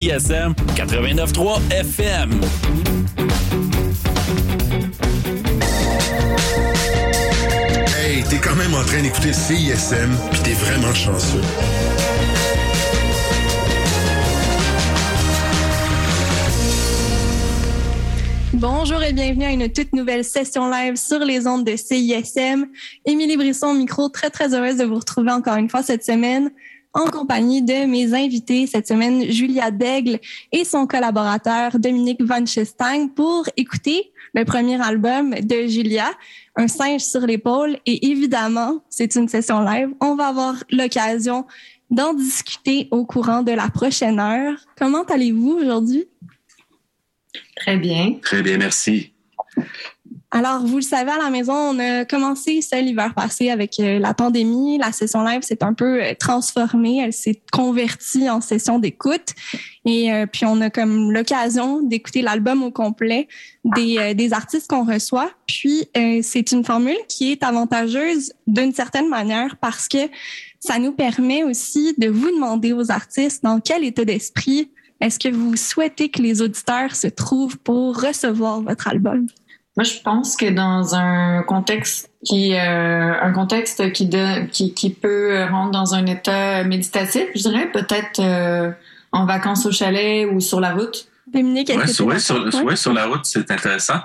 ISM 89.3 FM. Hey, t'es quand même en train d'écouter CISM, puis t'es vraiment chanceux. Bonjour et bienvenue à une toute nouvelle session live sur les ondes de CISM. Émilie Brisson, micro, très très heureuse de vous retrouver encore une fois cette semaine en compagnie de mes invités cette semaine, Julia Daigle et son collaborateur Dominique Von Chestein pour écouter le premier album de Julia, Un singe sur l'épaule. Et évidemment, c'est une session live. On va avoir l'occasion d'en discuter au courant de la prochaine heure. Comment allez-vous aujourd'hui? Très bien. Très bien, merci. Alors, vous le savez, à la maison, on a commencé ça l'hiver passé avec euh, la pandémie. La session live s'est un peu euh, transformée. Elle s'est convertie en session d'écoute. Et euh, puis, on a comme l'occasion d'écouter l'album au complet des, des artistes qu'on reçoit. Puis, c'est une formule qui est avantageuse d'une certaine manière parce que ça nous permet aussi de vous demander aux artistes dans quel état d'esprit est-ce que vous souhaitez que les auditeurs se trouvent pour recevoir votre album? Moi, je pense que dans un contexte qui, euh, un contexte qui, de, qui, qui peut rendre dans un état méditatif, je dirais peut-être euh, en vacances au chalet ou sur la route. Dominique, ouais, sur, ouais, sur, ouais, sur la route, c'est intéressant.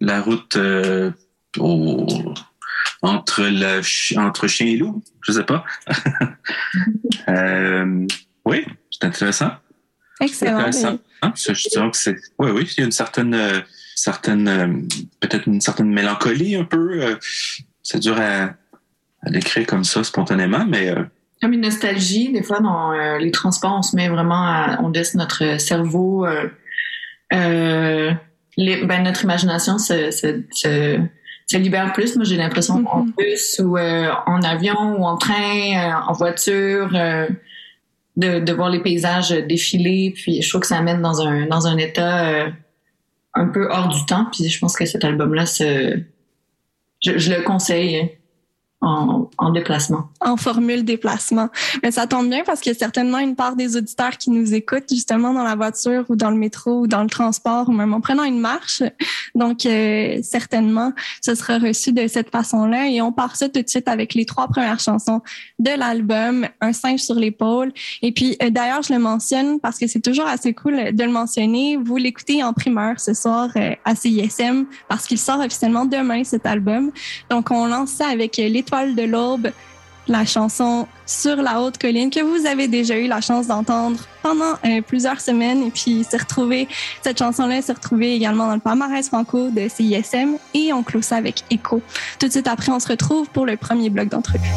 La route euh, au, entre le entre chien et loup, je sais pas. euh, oui, c'est intéressant. Excellent. Intéressant. Hein? Je, je dirais que c'est. Oui, oui, il y a une certaine euh, certaine, euh, peut-être une certaine mélancolie un peu. Euh, c'est dur à, à, décrire comme ça spontanément, mais. Euh, comme une nostalgie, des fois dans les transports, on se met vraiment, à, on laisse notre cerveau, les, ben, notre imagination se, se, se, se, libère plus. Moi, j'ai l'impression mm -hmm. en bus ou en avion ou en train, en voiture. de, de voir les paysages défiler, puis je trouve que ça amène dans un dans un état un peu hors du temps. Puis je pense que cet album-là, je, je le conseille en, en, déplacement. En formule déplacement. Mais ça tombe bien parce qu'il y a certainement une part des auditeurs qui nous écoutent justement dans la voiture ou dans le métro ou dans le transport ou même en prenant une marche. Donc, euh, certainement, ce sera reçu de cette façon-là. Et on part ça tout de suite avec les trois premières chansons de l'album, Un singe sur l'épaule. Et puis, euh, d'ailleurs, je le mentionne parce que c'est toujours assez cool de le mentionner. Vous l'écoutez en primeur ce soir euh, à CISM parce qu'il sort officiellement demain, cet album. Donc, on lance ça avec les de l'aube, la chanson Sur la haute colline que vous avez déjà eu la chance d'entendre pendant euh, plusieurs semaines. Et puis, s'est retrouvé, cette chanson-là s'est retrouvée également dans le palmarès franco de CISM et on clôt ça avec Echo. Tout de suite après, on se retrouve pour le premier bloc d'entrevue.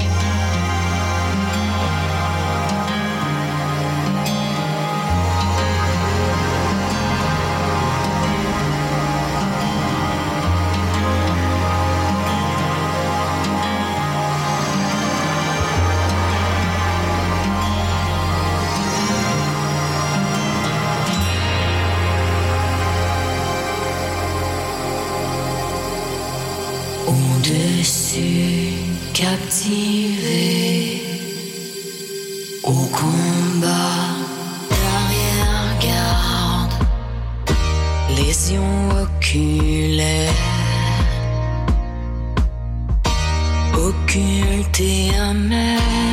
Captivé au combat d'arrière-garde, lésions oculaires, occultées amères.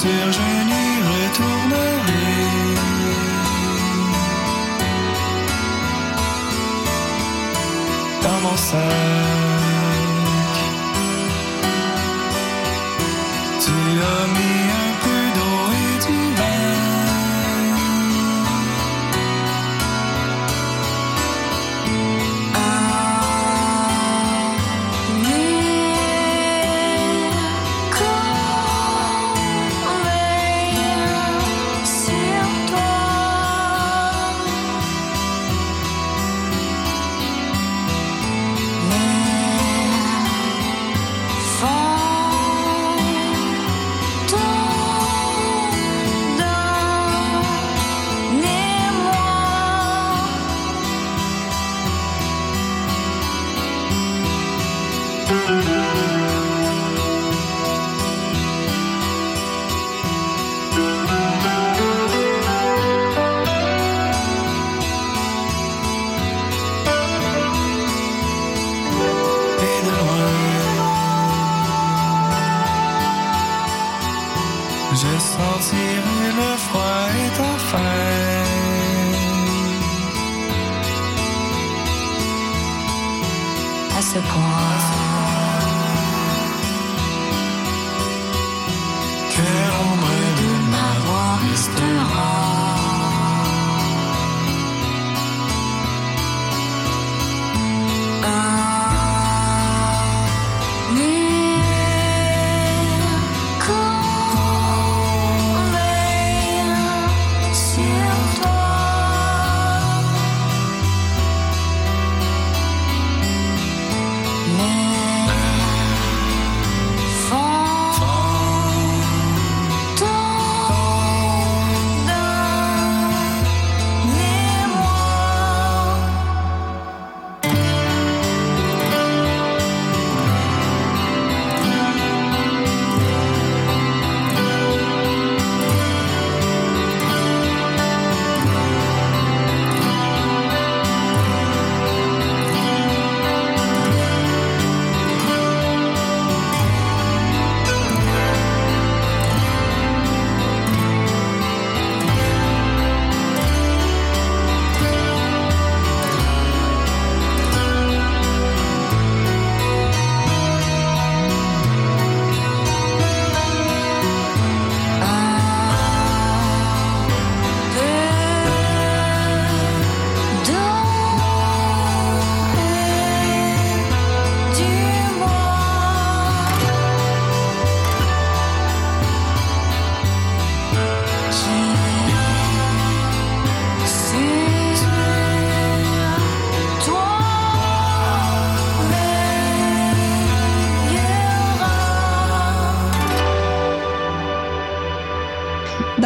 Sûr, je n'y retournerai. Dans mon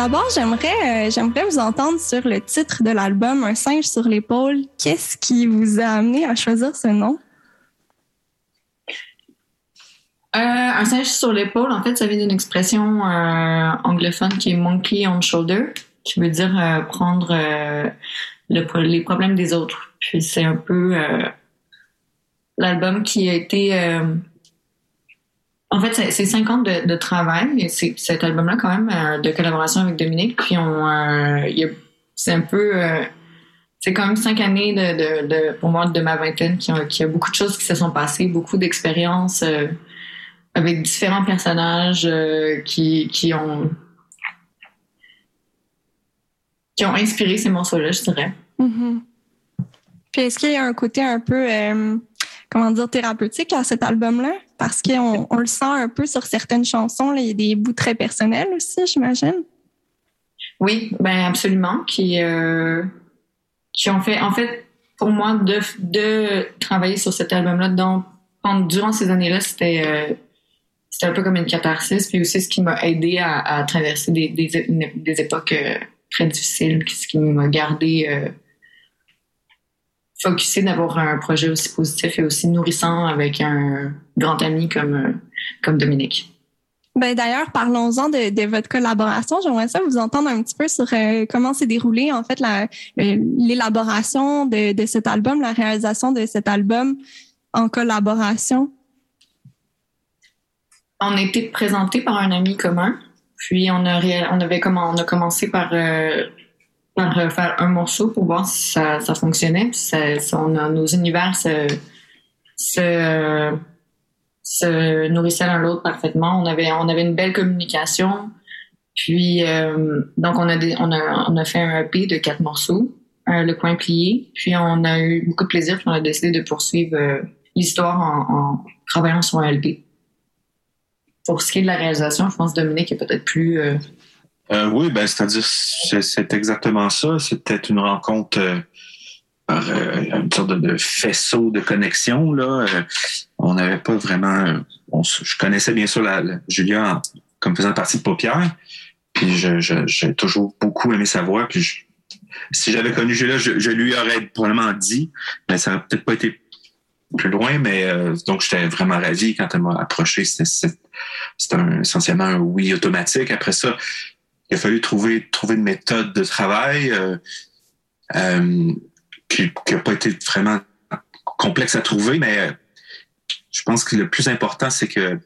D'abord, j'aimerais euh, j'aimerais vous entendre sur le titre de l'album Un singe sur l'épaule. Qu'est-ce qui vous a amené à choisir ce nom? Euh, un singe sur l'épaule, en fait, ça vient d'une expression euh, anglophone qui est monkey on shoulder, qui veut dire prendre les problèmes des autres. Puis c'est un peu l'album qui a été. En fait, c'est cinq ans de, de travail. Cet album-là, quand même, euh, de collaboration avec Dominique. Puis on, euh, c'est un peu. euh, c'est quand même cinq années de, pour moi de ma vingtaine qui a, qui a beaucoup de choses qui se sont passées, beaucoup d'expériences euh, avec différents personnages qui, qui ont qui ont inspiré ces morceaux-là, je dirais. Mhm. Puis est-ce qu'il y a un côté un peu, comment dire, thérapeutique à cet album-là? Parce qu'on on le sent un peu sur certaines chansons. Il y a des bouts très personnels aussi, j'imagine. Oui, ben absolument, qui euh, qui ont fait, en fait, pour moi, de de travailler sur cet album-là, pendant- durant ces années-là, c'était euh, c'était un peu comme une catharsis, puis aussi ce qui m'a aidé à, traverser des, des, des époques euh, très difficiles, ce qui m'a gardé focusé d'avoir un projet aussi positif et aussi nourrissant avec un grand ami comme, euh, comme Dominique. Ben d'ailleurs, parlons-en de, de votre collaboration. J'aimerais ça vous entendre un petit peu sur euh, comment s'est déroulée en fait la- l'élaboration de, de cet album, la réalisation de cet album en collaboration. On a été présenté par un ami commun, puis on a, on avait on a commencé par, euh, par euh, faire un morceau pour voir si ça, fonctionnait. On a- nos univers se, nourrissaient l'un l'autre parfaitement. On avait, on avait une belle communication. Puis euh, donc on a, des, on a fait un EP de quatre morceaux, euh, le coin plié. Puis on a eu beaucoup de plaisir. Puis on a décidé de poursuivre l'histoire en, en travaillant sur un LP. Pour ce qui est de la réalisation, je pense que Dominique est peut-être plus. Euh, oui, ben, c'est-à-dire, c'est exactement ça. C'était une rencontre euh, par euh, une sorte de, faisceau de connexion. Là. Euh, on n'avait pas vraiment. euh, on je connaissais bien sûr la, la- Julia en- comme faisant partie de Paupière. Puis je- je- j'ai toujours beaucoup aimé sa voix. Puis je- si j'avais connu Julia, je, je lui aurais probablement dit, mais ça n'aurait peut-être pas été plus loin. Mais euh, donc j'étais vraiment ravi quand elle m'a approché. C'était essentiellement un oui automatique. Après ça, il a fallu trouver, trouver une méthode de travail euh, euh, qui n'a pas été vraiment complexe à trouver, mais euh, je pense que le plus important, c'est que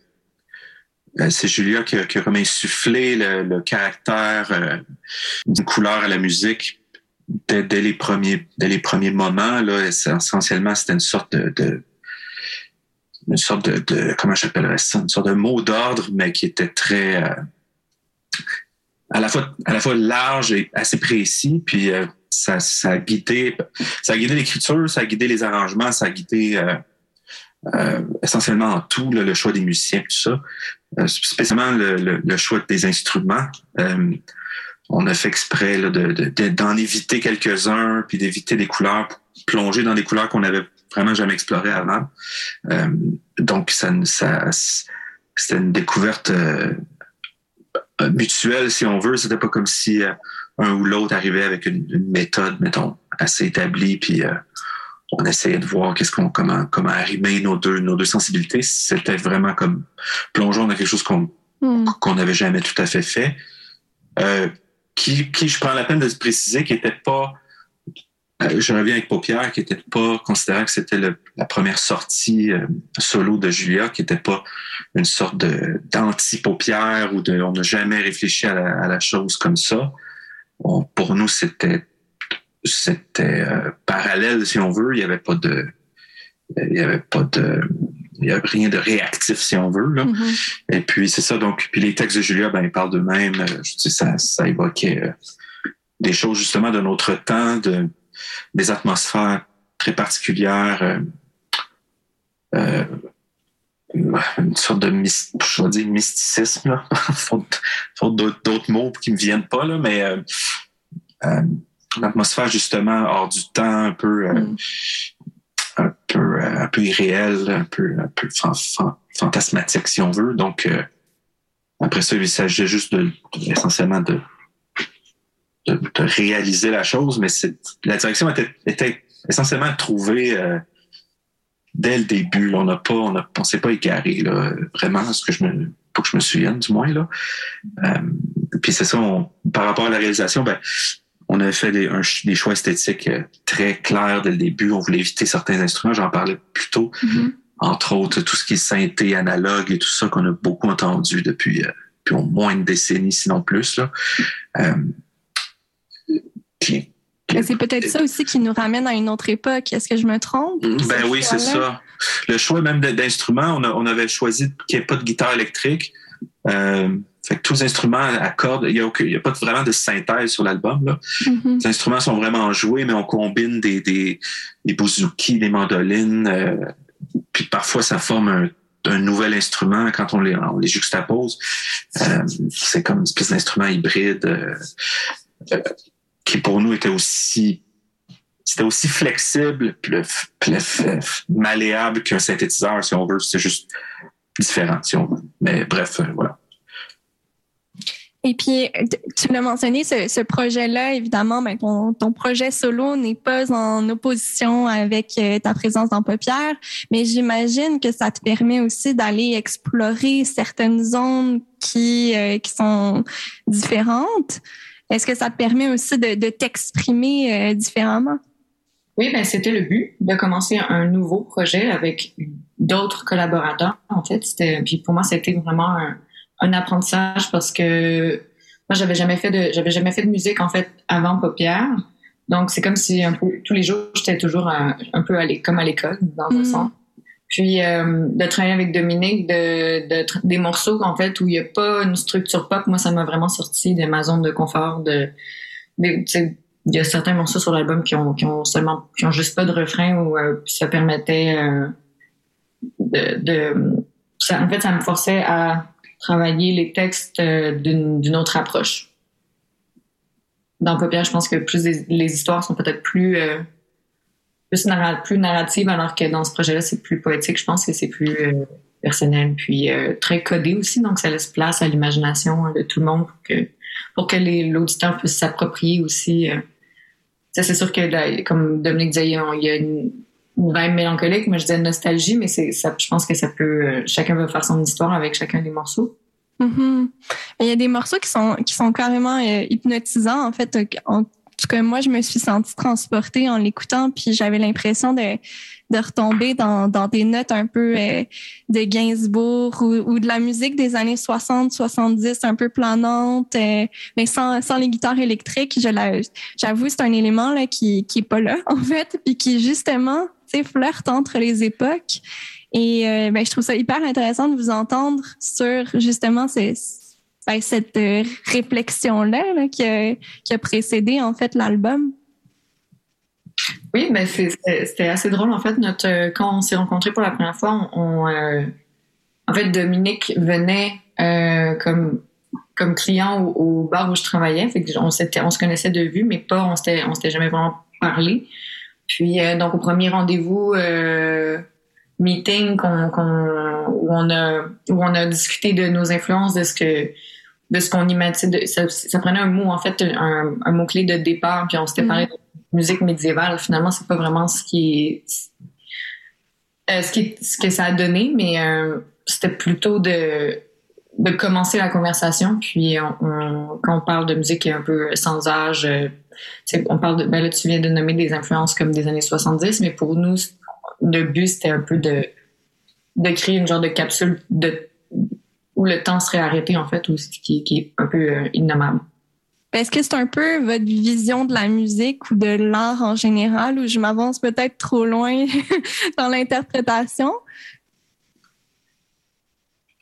c'est Julia qui a, qui insufflé le, caractère euh, d'une couleur à la musique dès, les premiers dès les premiers moments. Là, essentiellement, c'était une sorte de, une sorte de, comment j'appellerais ça, une sorte de mot d'ordre, mais qui était très à la fois à la fois large et assez précis puis euh, ça ça a guidé ça a guidé l'écriture ça a guidé les arrangements ça a guidé euh, euh, essentiellement en tout là, le choix des musiciens tout ça. Euh, spécialement le, le, le choix des instruments. Euh, on a fait exprès là, de, de- d'en éviter quelques-uns puis d'éviter des couleurs plonger dans des couleurs qu'on avait vraiment jamais explorées avant. Euh, donc ça ça c'était une découverte mutuelle, si on veut. C'était pas comme si euh, un ou l'autre arrivait avec une, une méthode, mettons, assez établie, puis euh, on essayait de voir qu'est-ce qu'on comment comment arrimer nos deux nos deux sensibilités. C'était vraiment comme plongeons dans quelque chose qu'on Hmm. qu'on n'avait jamais tout à fait fait. Euh, qui, qui, je prends la peine de se préciser, qui était pas, euh, je reviens avec Paupière, qui était pas considérant que c'était la première sortie euh, solo de Julia, qui était pas une sorte de d'anti-Paupière ou de, on n'a jamais réfléchi à la, à la chose comme ça. On- pour nous, c'était c'était euh, parallèle, si on veut. Il y avait pas de, il y avait pas de, il y avait rien de réactif, si on veut. Là. Mhm. Et puis c'est ça. Donc, puis les textes de Julia, ben ils parlent d'eux-mêmes. Euh, Je dis ça, ça évoquait euh, des choses justement de notre temps, de des atmosphères très particulières. euh, euh, une sorte de je dire mysticisme, là. faute, faute d'autres, mots qui me viennent pas, là, mais euh, une atmosphère justement hors du temps, un peu, Mm. un peu, un peu irréel, un peu, un peu fan- fan- fantasmatique si on veut. Donc après ça, il s'agit juste de- essentiellement de, de, de réaliser la chose, mais c'est, la direction était, était essentiellement trouvée euh, dès le début. On n'a pas, on, a, on s'est pas égaré là, vraiment, ce que je me, pas que je me souvienne du moins là. Euh, puis c'est ça, on- par rapport à la réalisation, ben on avait fait des, un des choix esthétiques euh, très clairs dès le début. On voulait éviter certains instruments. J'en parlais plus tôt. Mhm. Entre autres, tout ce qui est synthé, analogue et tout ça qu'on a beaucoup entendu depuis, euh, depuis au moins une décennie, sinon plus. Là. Euh, Mais c'est peut-être ça aussi qui nous ramène à une autre époque. Est-ce que je me trompe? ben oui, c'est ça. Le choix même d'instruments, on, avait choisi qu'il n'y ait pas de guitare électrique. Euh, fait que tous les instruments à cordes, il n'y a, pas vraiment de synthèse sur l'album. Mhm. Les instruments sont vraiment joués, mais on combine des, des, des bouzouki, des mandolines, euh, puis parfois ça forme un, un nouvel instrument quand on les, on les juxtapose. Euh, c'est comme une espèce d'instrument hybride euh, euh, qui pour nous était aussi c'était aussi flexible, plus, plus malléable qu'un synthétiseur, si on veut. C'est juste différent, si on veut. Mais bref, euh, voilà. Et puis, tu l'as mentionné, ce, ce projet-là, évidemment, ben, ton, ton projet solo n'est pas en opposition avec euh, ta présence dans Paupière, mais j'imagine que ça te permet aussi d'aller explorer certaines zones qui, euh, qui sont différentes. Est-ce que ça te permet aussi de, de t'exprimer euh, différemment? Oui, ben c'était le but de commencer un nouveau projet avec d'autres collaborateurs. En fait, c'était puis pour moi c'était vraiment un, un apprentissage parce que moi j'avais jamais fait de j'avais jamais fait de musique en fait avant Paupière. Donc c'est comme si un peu tous les jours j'étais toujours un, un peu à comme à l'école dans un Mm. sens. Puis euh, de travailler avec Dominique de, de des morceaux en fait où il y a pas une structure pop, moi ça m'a vraiment sorti de ma zone de confort de, il y a certains morceaux sur l'album qui ont qui ont seulement qui ont juste pas de refrain ou euh, ça permettait euh, de, de ça, en fait ça me forçait à travailler les textes euh, d'une autre approche. Dans Paupière, je pense que plus des- les histoires sont peut-être plus euh, plus, narra- plus narratives, alors que dans ce projet-là, c'est plus poétique. Je pense que c'est plus euh, personnel, puis euh, très codé aussi, donc ça laisse place à l'imagination de tout le monde pour que pour que l'auditeur puisse s'approprier aussi. euh. Ça, c'est sûr que comme Dominique disait, il y a, une, une mélancolique, mais je disais nostalgie, mais c'est je pense que ça peut euh, chacun va faire son histoire avec chacun des morceaux. Mhm. Mais Il y a des morceaux qui sont qui sont carrément euh, hypnotisants en fait. Tout cas, moi, je me suis sentie transportée en l'écoutant, puis j'avais l'impression de de retomber dans, dans des notes un peu euh, de Gainsbourg ou, ou de la musique des années 60, 70, un peu planante, euh, mais sans, sans les guitares électriques. Je J'avoue, c'est un élément là, qui, qui est pas là, en fait, puis qui justement flirte entre les époques. Et euh, ben, je trouve ça hyper intéressant de vous entendre sur justement ces, ben, cette euh, réflexion-là là, qui, a, précédé en fait l'album. Oui, ben c'était assez drôle en fait. Notre euh, quand on s'est rencontrés pour la première fois, on, euh, en fait Dominique venait comme comme client au, bar où je travaillais. Fait on se connaissait de vue, mais pas on s'était s'était jamais vraiment parlé. Puis donc au premier rendez-vous meeting qu'on qu'on où on a où on a discuté de nos influences, de ce que de ce qu'on imaginait. Ça, ça prenait un mot en fait un, un mot clé de départ, puis on s'était Mhm. parlé de musique médiévale. Finalement, c'est pas vraiment ce qui est euh, ce qui ce que ça a donné, mais euh, c'était plutôt de de commencer la conversation. Puis on, on- quand on parle de musique un peu sans âge, euh, on parle de ben là tu viens de nommer des influences comme des années 70, mais pour nous le but c'était un peu de de créer une genre de capsule de où le temps serait arrêté en fait, ou ce qui, qui est un peu euh, innommable. Est-ce que c'est un peu votre vision de la musique ou de l'art en général, ou je m'avance peut-être trop loin dans l'interprétation?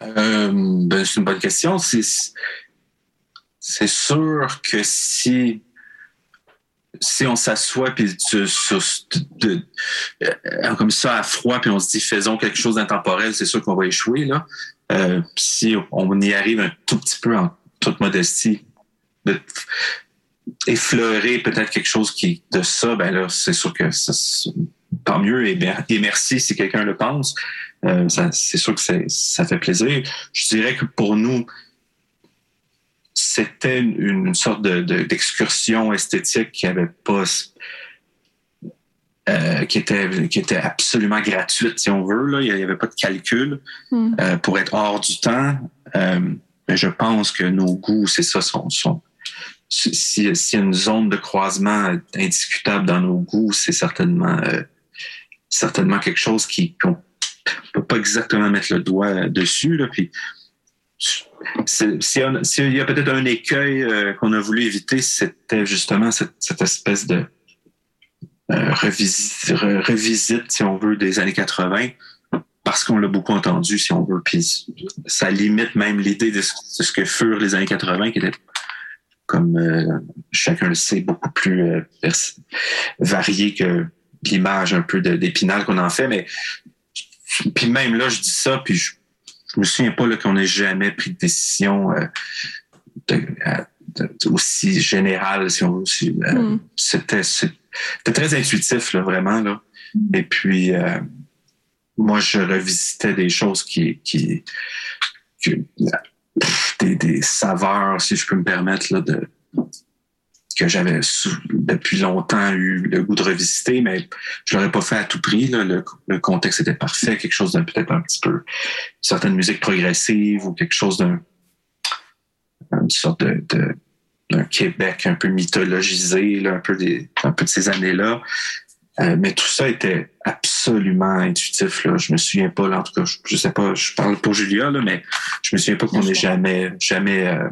Euh, ben, c'est une bonne question. C'est sûr que si si on s'assoit puis euh, comme ça à froid puis on se dit faisons quelque chose d'intemporel, c'est sûr qu'on va échouer là. Euh, si on y arrive un tout petit peu en toute modestie, de effleurer peut-être quelque chose qui de ça, ben là c'est sûr que ça, tant mieux et, bien- et merci si quelqu'un le pense. Euh, c'est sûr que ça fait plaisir. Je dirais que pour nous, c'était une, sorte de, de- d'excursion esthétique qui avait pas euh, qui était qui était absolument gratuite si on veut là. Il n'y avait pas de calcul Hmm. euh, pour être hors du temps. Euh, mais je pense que nos goûts c'est ça sont, sont si- si- s'il y a une zone de croisement indiscutable dans nos goûts c'est certainement certainement quelque chose qui qu'on peut pas exactement mettre le doigt dessus là. Puis s'il y a, peut-être un écueil euh, qu'on a voulu éviter, c'était justement cette, espèce de euh, revisite, re- revisite, si on veut, des années 80, parce qu'on l'a beaucoup entendu, si on veut. Puis ça limite même l'idée de, ce que furent les années 80, qui étaient, comme euh, chacun le sait, beaucoup plus euh, vers- varié que l'image un peu d'épinal qu'on en fait. Mais puis même là, je dis ça, puis je, je me souviens pas là, qu'on ait jamais pris de décision euh, de, aussi général, si on veut aussi. Euh, Mm. C'était c'était très intuitif, là, vraiment. Là. Et puis, euh, moi, je revisitais des choses qui. qui, des, des saveurs, si je peux me permettre, là, de, que j'avais depuis longtemps eu le goût de revisiter, mais je l'aurais pas fait à tout prix. Là. Le, le contexte était parfait, quelque chose de peut-être un petit peu certaine musique progressive ou quelque chose d'un une sorte de, de- d'un Québec un peu mythologisé, là, un peu des un peu de ces années-là. Euh, mais tout ça était absolument intuitif. Là. Je me souviens pas, là, en tout cas, je, je sais pas, je parle pour Julia, là, mais je me souviens pas qu'on ait jamais, jamais, euh,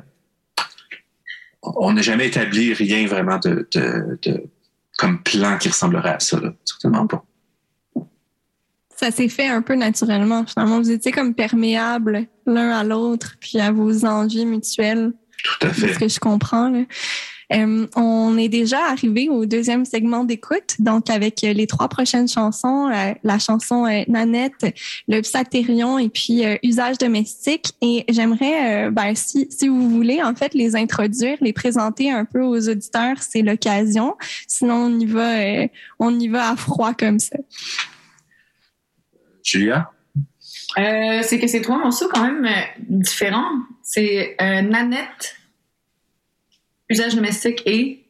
on n'a jamais établi rien vraiment de, de, de comme plan qui ressemblerait à ça. Là. Certainement pas. Ça s'est fait un peu naturellement. Finalement, vous étiez comme perméables l'un à l'autre, puis à vos envies mutuelles. Tout à C'est ce fait. que je comprends. là. Euh, on est déjà arrivé au deuxième segment d'écoute, donc avec euh, les trois prochaines chansons, euh, la chanson euh, Nanette, le Psatérion et puis euh, Usage domestique. Et j'aimerais, euh, ben, si, si vous voulez, en fait, les introduire, les présenter un peu aux auditeurs, c'est l'occasion. Sinon, on y va, euh, on y va à froid comme ça. Julia? Euh, c'est que c'est trois morceaux quand même différents. C'est euh, Nanette, usage domestique et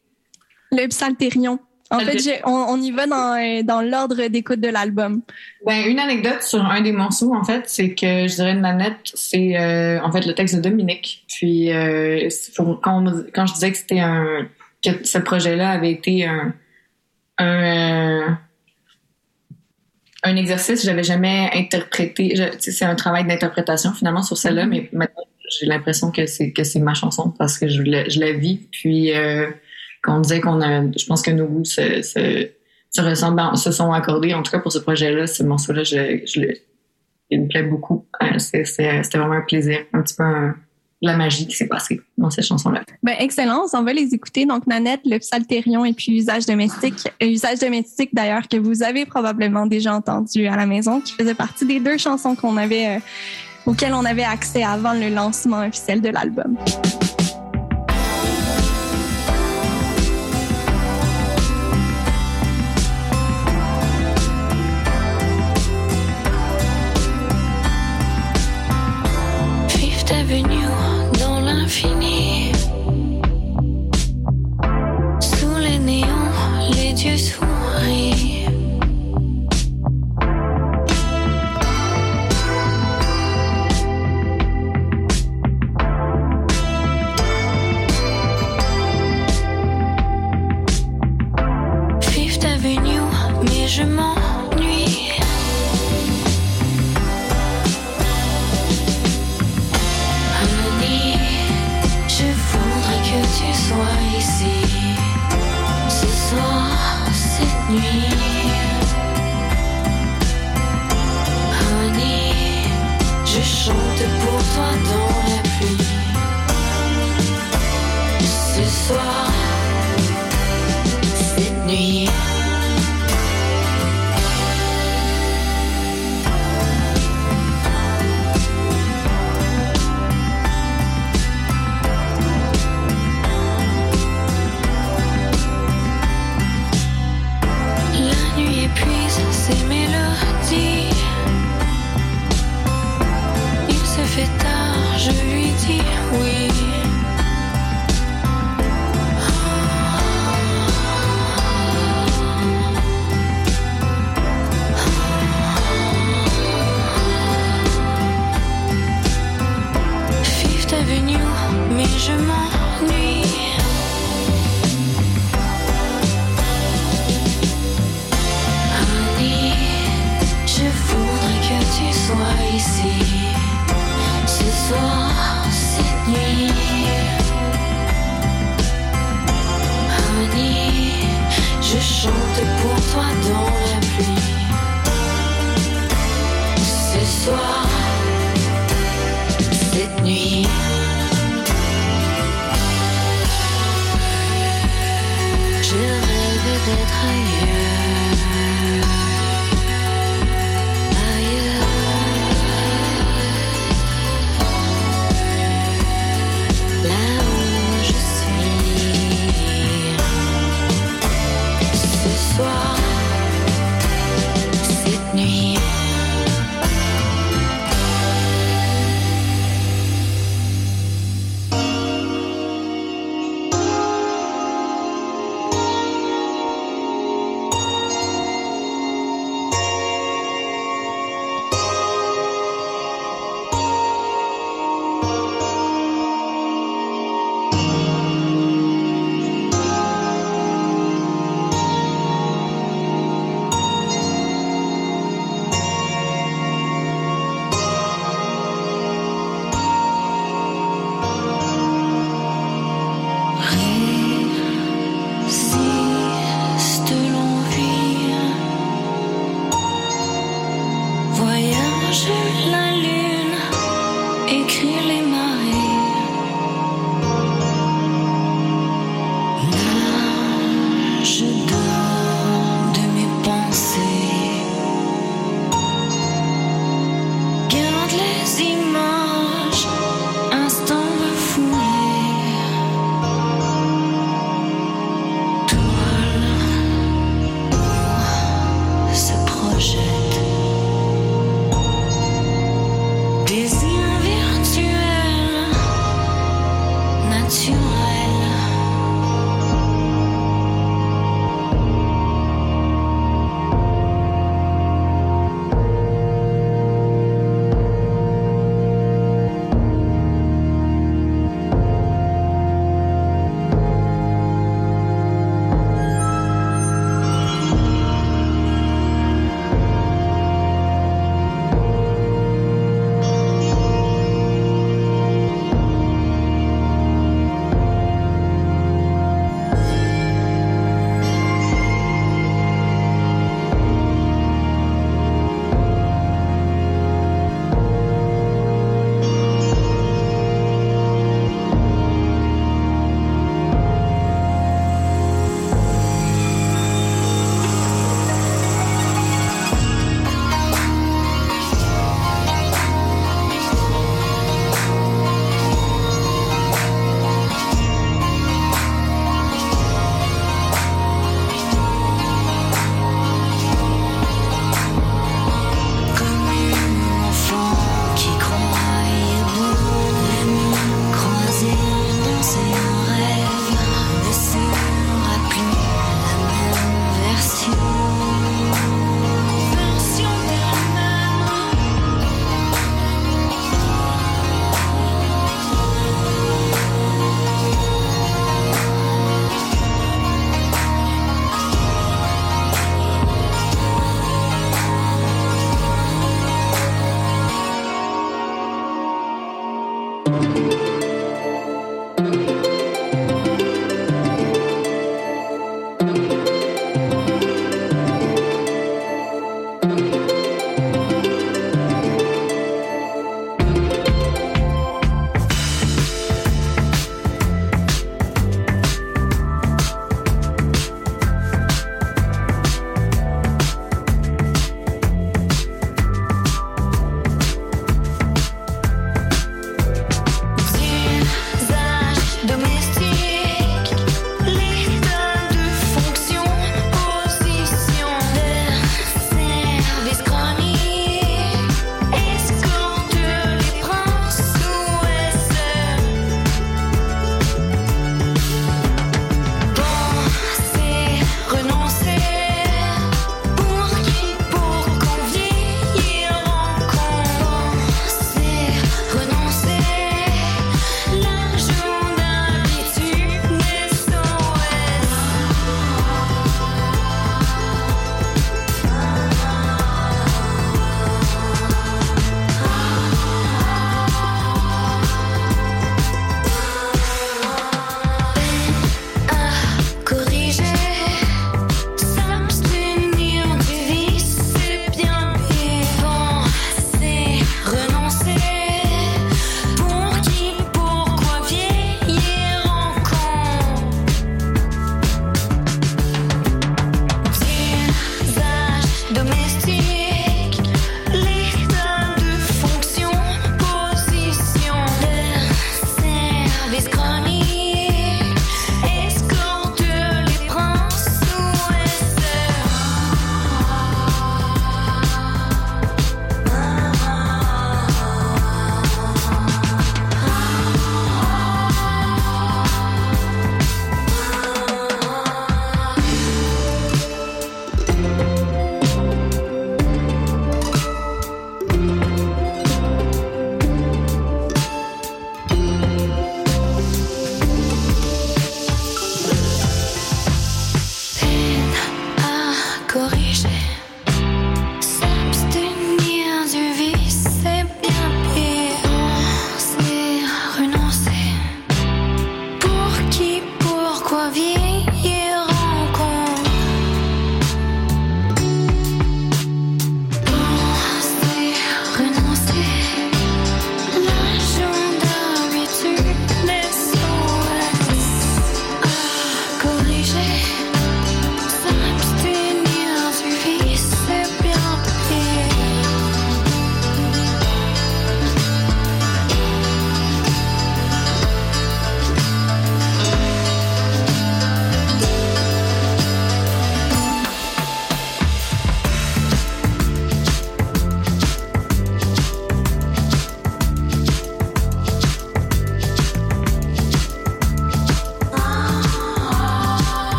Le Psaltérion. En fait, j'ai- on, on y va dans, euh, dans l'ordre d'écoute de l'album. Ben, une anecdote sur un des morceaux, en fait, c'est que je dirais Nanette, c'est euh, en fait le texte de Dominique. Puis euh, quand, on- quand je disais que c'était un que ce projet-là avait été un un, euh, un exercice, j'avais jamais interprété. je- c'est un travail d'interprétation finalement sur celle-là, mais maintenant j'ai l'impression que c'est que c'est ma chanson parce que je la, je la vis. Puis euh, quand on disait qu'on a, je pense que nos goûts se, se, se ressemblent, ben, se sont accordés. En tout cas pour ce projet-là, ce morceau-là, je, je il me plaît beaucoup. Euh, C'était vraiment un plaisir, un petit peu la magie qui s'est passée dans cette chanson-là. Ben, excellence, on va les écouter. Donc, Nanette, le Psaltérion et puis Usage domestique. Euh, Usage domestique, d'ailleurs, que vous avez probablement déjà entendu à la maison, qui faisait partie des deux chansons qu'on avait, auxquelles on avait accès avant le lancement officiel de l'album. Fifth Avenue dans l'infini. Sous les néons, les dieux sourient.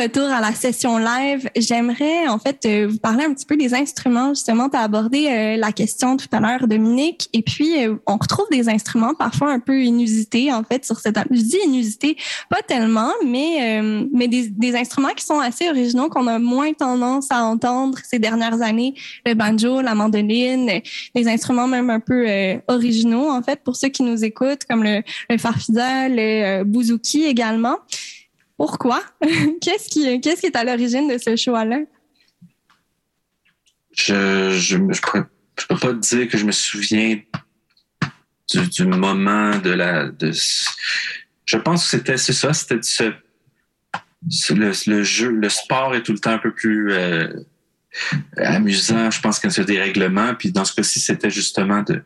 Retour à la session live, j'aimerais en fait euh, vous parler un petit peu des instruments. Justement, tu as abordé euh, la question tout à l'heure, Dominique, et puis euh, on retrouve des instruments parfois un peu inusités en fait sur cette. Je dis inusités, pas tellement, mais mais des, des, instruments qui sont assez originaux qu'on a moins tendance à entendre ces dernières années. Le banjo, la mandoline, des instruments même un peu originaux en fait pour ceux qui nous écoutent, comme le, le farfisa, le bouzouki également. Pourquoi? qu'est-ce qui, est à l'origine de ce choix-là? Je, je, je, peux, pas dire que je me souviens du, moment de la. Je pense que c'était c'est ça, c'était ce, le, jeu, le sport est tout le temps un peu plus euh, amusant. Je pense y a des règlements. Puis dans ce cas-ci, c'était justement de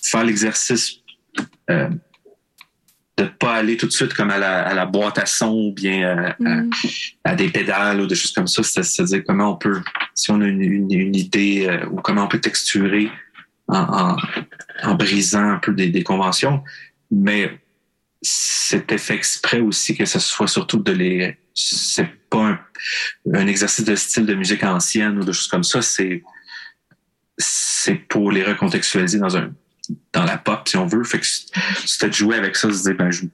faire l'exercice euh, de pas aller tout de suite comme à la, à la boîte à son ou bien euh, mm. à, des pédales ou des choses comme ça. C'est-à-dire comment on peut, si on a une, une, idée euh, ou comment on peut texturer en, en, en brisant un peu des, des conventions. Mais c'était fait exprès aussi que ce soit surtout de les... C'est pas un, un, exercice de style de musique ancienne ou de choses comme ça. C'est c'est pour les recontextualiser dans un dans la pop, si on veut. Fait que c'était de jouer avec ça, se dire, ben, je,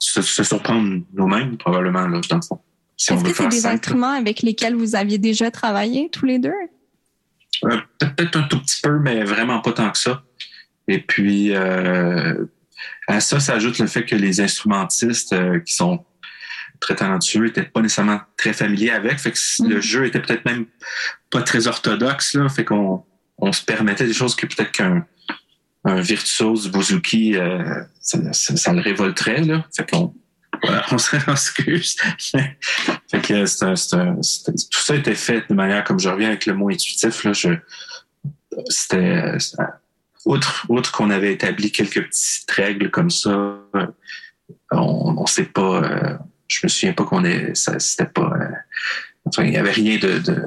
se, surprendre nous-mêmes, probablement, là, dans le fond. Si Est-ce que c'est des instruments avec lesquels vous aviez déjà travaillé tous les deux? Euh, peut-être un tout petit peu, mais vraiment pas tant que ça. Et puis, euh, à ça s'ajoute le fait que les instrumentistes euh, qui sont très talentueux n'étaient pas nécessairement très familiers avec. Fait que le mm. jeu était peut-être même pas très orthodoxe. Là, fait qu'on on se permettait des choses que peut-être qu'un un virtuose bouzouki, euh, ça, ça, le révolterait. Là. Fait qu'on voilà, on se excuse. fait que tout ça était fait de manière, comme je reviens avec le mot intuitif, là, je, c'était, outre, outre qu'on avait établi quelques petites règles comme ça, on, on sait pas, euh, je me souviens pas qu'on est, ça, c'était pas, euh, enfin, il y avait rien de, de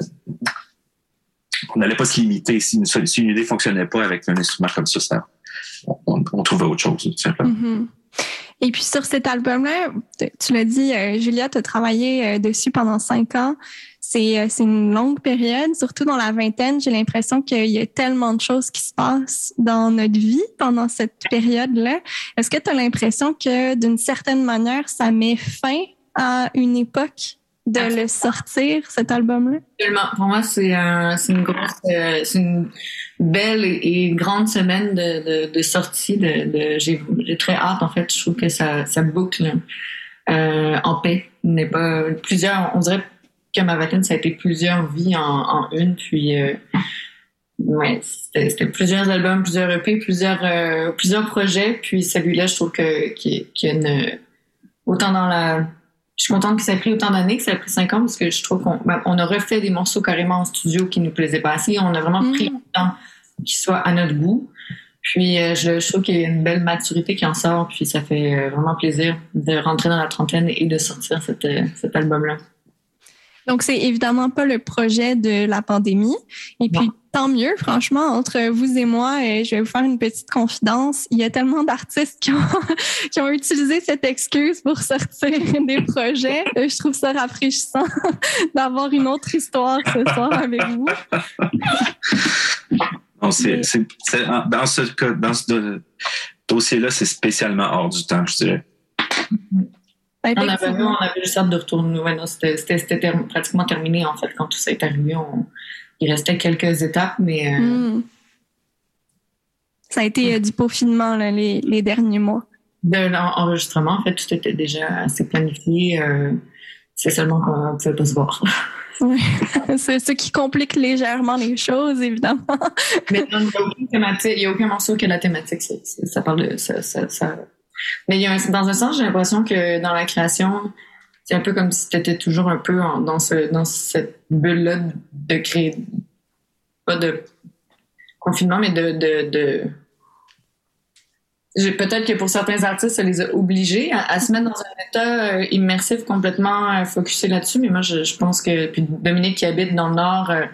on n'allait pas se limiter. Si une, idée fonctionnait pas avec un instrument comme ça, on, trouvait autre chose. Mm-hmm. Et puis sur cet album-là, tu l'as dit, euh, Julia, tu as travaillé euh, dessus pendant cinq ans. Euh, c'est une longue période, surtout dans la vingtaine. J'ai l'impression qu'il y a tellement de choses qui se passent dans notre vie pendant cette période-là. Est-ce que tu as l'impression que d'une certaine manière, ça met fin à une époque de le sortir, cet album-là? Pour moi, c'est une grosse, euh, c'est une belle et grande semaine de, de, de sortie. De, de j'ai, très hâte, en fait. Je trouve que ça, ça boucle euh, en paix. N'est pas plusieurs. On dirait que ma vingtaine, ça a été plusieurs vies en, en une. Puis, euh, ouais, c'était, plusieurs albums, plusieurs EP, plusieurs, euh, plusieurs projets. Puis celui-là, je trouve que qu'il y a une autant dans la je suis contente que ça ait pris autant d'années, que ça ait pris cinq ans, parce que je trouve qu'on ben, on a refait des morceaux carrément en studio qui nous plaisaient pas assez. On a vraiment pris mm. le temps qu'ils soient à notre goût. Puis euh, je, trouve qu'il y a une belle maturité qui en sort, puis ça fait euh, vraiment plaisir de rentrer dans la trentaine et de sortir cette, euh, cet album-là. Donc, c'est évidemment pas le projet de la pandémie. Et puis, tant mieux, franchement, entre vous et moi, et je vais vous faire une petite confidence. Il y a tellement d'artistes qui ont, qui ont utilisé cette excuse pour sortir des projets. Je trouve ça rafraîchissant d'avoir une autre histoire ce soir avec vous. Non, c'est, dans ce cas, dans ce dossier-là, c'est spécialement hors du temps, je dirais. On avait, on avait juste hâte de retourner. Ouais, c'était pratiquement terminé, en fait, quand tout ça est arrivé. il restait quelques étapes, mais. Euh, hmm. Ça a été euh, du peaufinement, là, les, les, derniers mois. De l'enregistrement, en fait, tout était déjà assez planifié. Euh, c'est seulement qu'on ne pouvait pas se voir. Oui. c'est ce qui complique légèrement les choses, évidemment. Mais il n'y a, aucun morceau que la thématique. Ça, parle de, ça, ça, mais il y a dans un sens, j'ai l'impression que dans la création, c'est un peu comme si tu étais toujours un peu dans, ce, dans cette bulle-là de créer, pas de confinement, mais de. de, Peut-être que pour certains artistes, ça les a obligés à, se mettre dans un état euh, immersif complètement euh, focusé là-dessus. Mais moi, je, pense que puis Dominique qui habite dans le Nord, euh,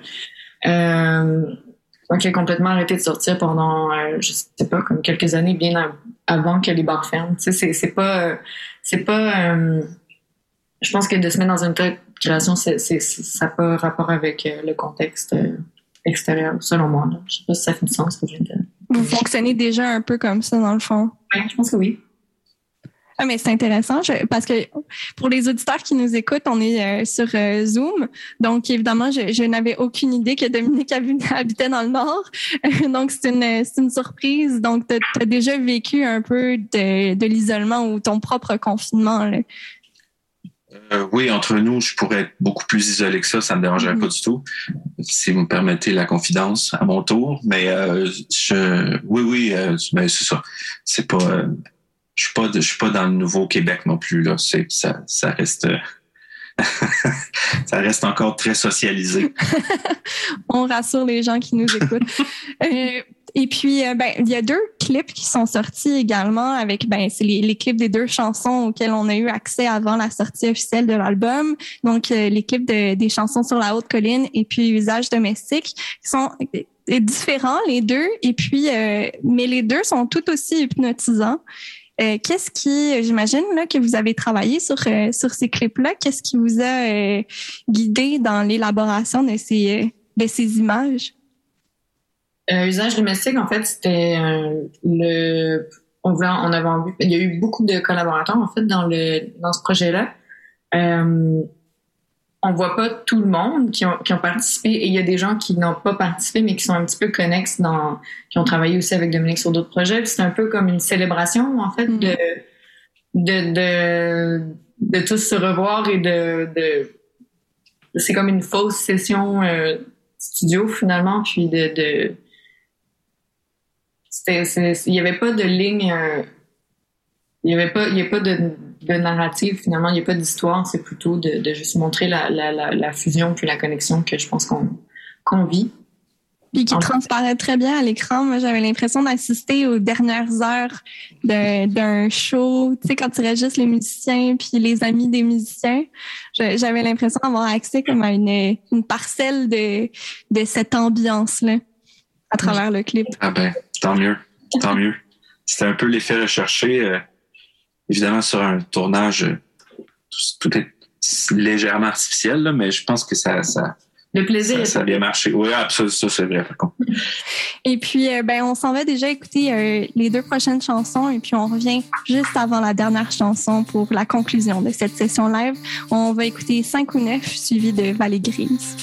euh qui a complètement arrêté de sortir pendant, je sais pas, comme quelques années, bien avant que les bars ferment. Tu sais, c'est pas, c'est pas, euh, je pense que de se mettre dans une telle création, c'est, c'est- ça n'a pas rapport avec euh, le contexte euh, extérieur, selon moi. Là. Je sais pas si ça fait du sens ce que je viens de dire. Vous fonctionnez déjà un peu comme ça, dans le fond? Ouais, je pense que oui. Ah, mais c'est intéressant je- parce que pour les auditeurs qui nous écoutent, on est euh, sur euh, Zoom. Donc, évidemment, je, je n'avais aucune idée que Dominique habi- habitait dans le Nord. Donc, c'est une, une surprise. Donc, tu as déjà vécu un peu de, de l'isolement ou ton propre confinement. Là? Euh, oui, entre nous, je pourrais être beaucoup plus isolé que ça, ça me dérangerait Mhm. pas du tout. Si vous me permettez la confidence à mon tour, mais euh, je, oui, oui, euh, ben, c'est ça. C'est pas, je suis pas, de- je suis pas dans le Nouveau Québec non plus là. C'est ça, ça reste, ça reste encore très socialisé. On rassure les gens qui nous écoutent. Euh, et puis, euh, ben, il y a deux clips qui sont sortis également avec, ben, c'est les, les clips des deux chansons auxquelles on a eu accès avant la sortie officielle de l'album. Donc, euh, les clips de- des chansons sur la haute colline et puis Usage domestique qui sont euh, différents les deux. Et puis, mais les deux sont tout aussi hypnotisants. Euh, Qu'est-ce qui, j'imagine là que vous avez travaillé sur euh, sur ces clips-là? Qu'est-ce qui vous a euh, guidé dans l'élaboration de ces de ces images? Usage domestique, en fait, c'était le. On, voulait, on avait envie. Il y a eu beaucoup de collaborateurs, en fait, dans, le, dans ce projet-là. On voit pas tout le monde qui ont, qui ont participé et il y a des gens qui n'ont pas participé mais qui sont un petit peu connexes dans qui ont travaillé aussi avec Dominique sur d'autres projets c'est un peu comme une célébration en fait Mhm. de, de de de tous se revoir et de, de c'est comme une fausse session euh, studio finalement puis de, de c'était c'est- il y avait pas de ligne euh, il y avait pas il y a pas de, de narrative finalement il y a pas d'histoire c'est plutôt de, de juste montrer la, la, la, la fusion puis la connexion que je pense qu'on qu'on vit Puis qui En- transparaît très bien à l'écran. Moi, j'avais l'impression d'assister aux dernières heures de- d'un show. Tu sais, quand tu juste les musiciens puis les amis des musiciens, j'avais l'impression d'avoir accès comme à une, une parcelle de, de cette ambiance-là à travers le clip. Ah ben, tant mieux, tant mieux. C'était un peu l'effet recherché. Évidemment, sur un tournage, euh, tout, tout est légèrement artificiel, là, mais je pense que ça, ça, le plaisir ça, a bien marché. Oui, absolument, ça c'est vrai. par contre. Et puis, euh, ben, on s'en va déjà écouter euh, les deux prochaines chansons et puis on revient juste avant la dernière chanson pour la conclusion de cette session live. On va écouter 5 ou 9 suivi de Vallée Grise.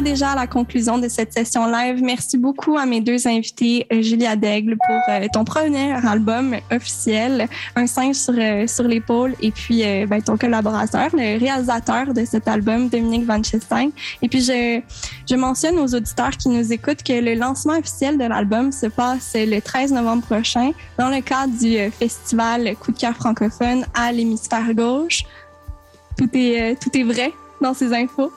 Déjà à la conclusion de cette session live. Merci beaucoup à mes deux invités, euh, Julia Daigle, pour euh, ton premier album officiel, Un singe sur, euh, sur l'épaule, et puis ben, ton collaborateur, le réalisateur de cet album, Dominique Van Chestein. Et puis, je, je mentionne aux auditeurs qui nous écoutent que le lancement officiel de l'album se passe le 13 novembre prochain dans le cadre du festival Coup de cœur francophone à l'hémisphère gauche. Tout est, tout est vrai dans ces infos?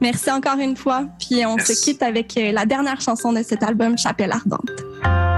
Merci encore une fois. Puis on se quitte avec euh, la dernière chanson de cet album, Chapelle Ardente.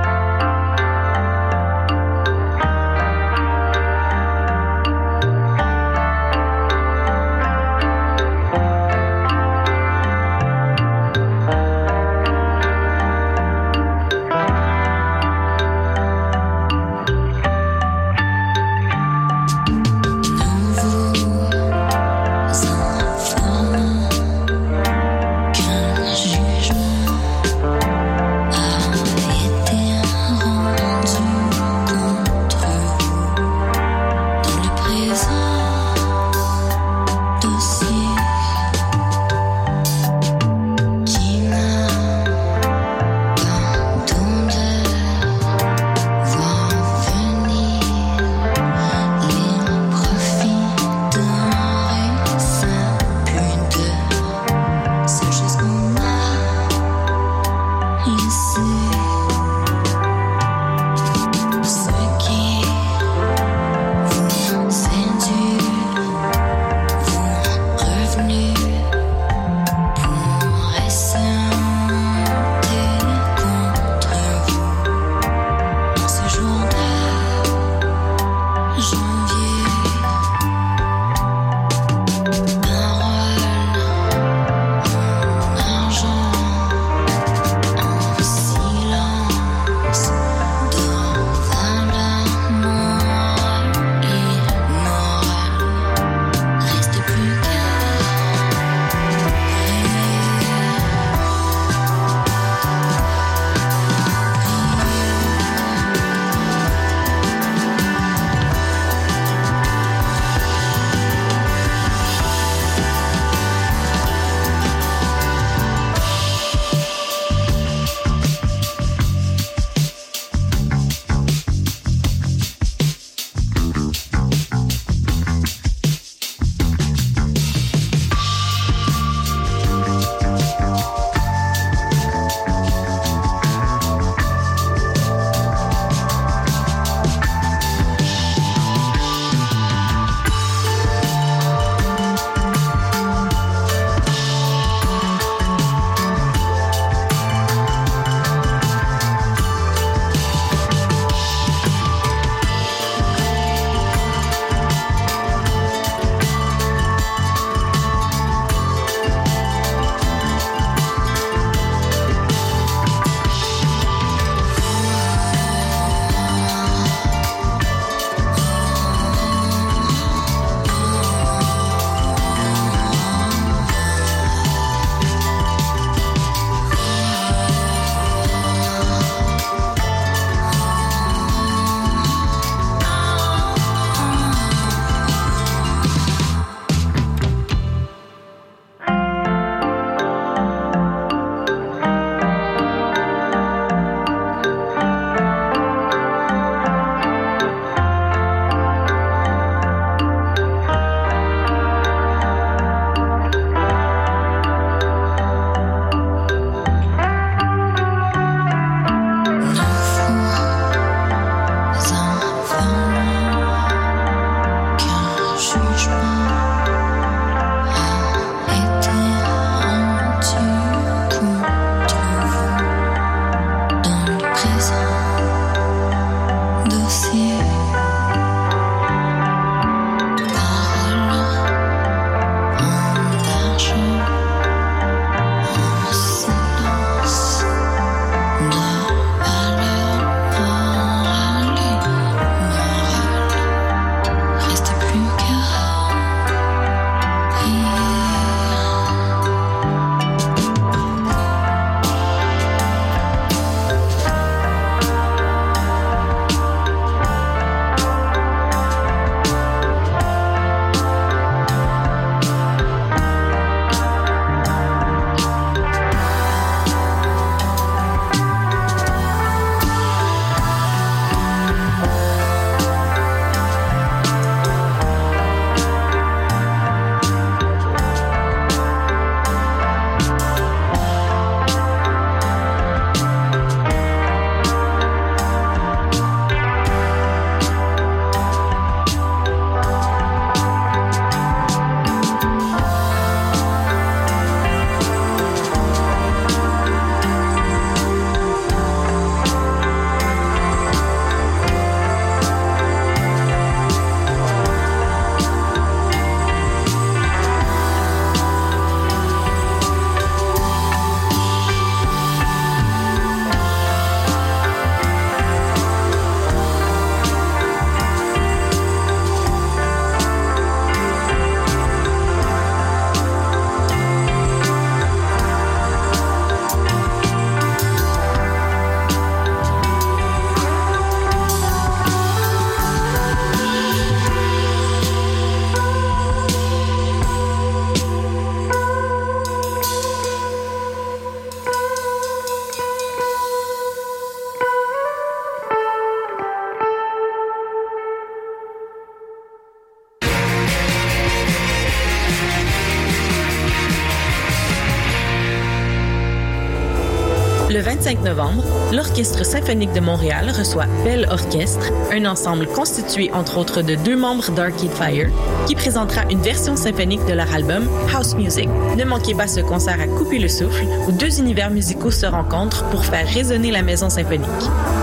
25 novembre, l'Orchestre symphonique de Montréal reçoit Belle Orchestre, un ensemble constitué entre autres de deux membres d'Arcade Fire, qui présentera une version symphonique de leur album House Music. Ne manquez pas ce concert à couper le souffle où deux univers musicaux se rencontrent pour faire résonner la maison symphonique.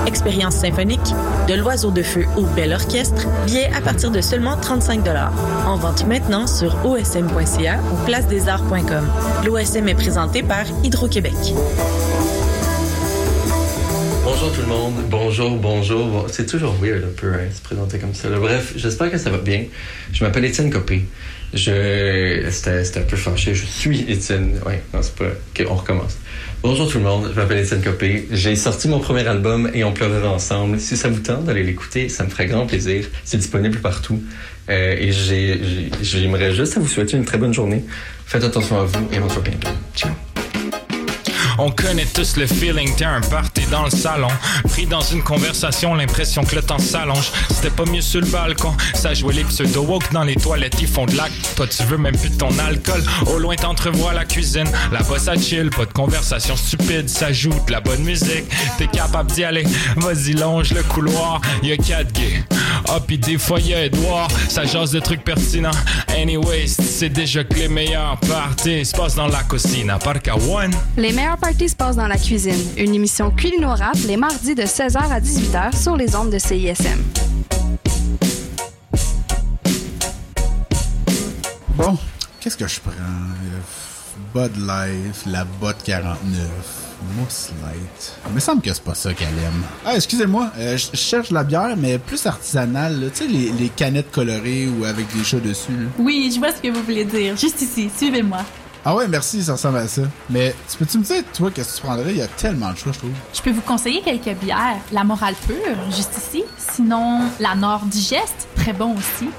Expérience symphonique, de l'oiseau de feu au Belle Orchestre, billets à partir de seulement 35 En vente maintenant sur osm.ca ou placedesarts.com. L'OSM est présenté par Hydro-Québec. Bonjour tout le monde, bonjour, bonjour. C'est toujours weird un peu, hein, se présenter comme ça. Bref, j'espère que ça va bien. Je m'appelle Étienne Copé. Je... C'était un peu fâché. Je suis Étienne. Ouais, non, c'est pas... OK, on recommence. Bonjour tout le monde, je m'appelle Étienne Copé. J'ai sorti mon premier album et on pleurera ensemble. Si ça vous tente d'aller l'écouter, ça me ferait grand plaisir. C'est disponible partout. Euh, et j'aimerais juste à vous souhaiter une très bonne journée. Faites attention à vous et on se voit bientôt. Ciao. On connaît tous le feeling, t'es un dans le salon. Pris dans une conversation, l'impression que le temps s'allonge. C'était pas mieux sur le balcon, ça jouait les pseudo-woke dans les toilettes, ils font de l'acte. Toi, tu veux même plus de ton alcool. Au loin, t'entrevois la cuisine, bosse à chill, pas de conversation stupide, ça joue de la bonne musique. T'es capable d'y aller, vas-y, longe le couloir, y'a quatre gays. Ah, pis des fois, y'a Edouard, ça jase de trucs pertinents. Anyways, c'est déjà que les meilleurs parties se passent dans la cuisine, à Parc One. Les meilleurs parties se passent dans la cuisine, une émission les mardis de 16h à 18h sur les ondes de CISM. Bon, qu'est-ce que je prends? Bud Light, la botte 49, Mousse Light. Il me semble que c'est pas ça qu'elle aime. Ah, excusez-moi, euh, je cherche la bière, mais plus artisanale. Tu sais, les, les, canettes colorées ou avec des chats dessus. Oui, je vois ce que vous voulez dire. Juste ici, suivez-moi. Ah ouais, merci, ça ressemble à ça. Mais tu peux-tu me dire, toi, qu'est-ce que tu prendrais? Il y a tellement de choix, je trouve. Je peux vous conseiller quelques bières. La Morale Pure, juste ici. Sinon, la Nord Digeste, très bon aussi.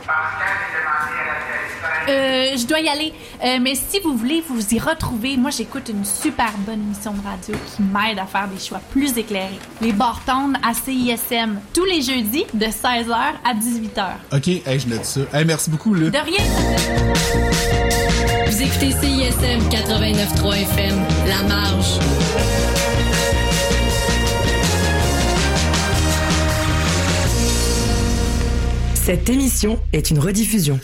Euh, je dois y aller. Euh, mais si vous voulez vous y retrouver, moi j'écoute une super bonne émission de radio qui m'aide à faire des choix plus éclairés. Les bords à CISM, tous les jeudis de 16h à 18h. OK, je note ça. Hey, merci beaucoup, là. De rien. Vous écoutez CISM 89.3 FM, La Marge. Cette émission est une rediffusion.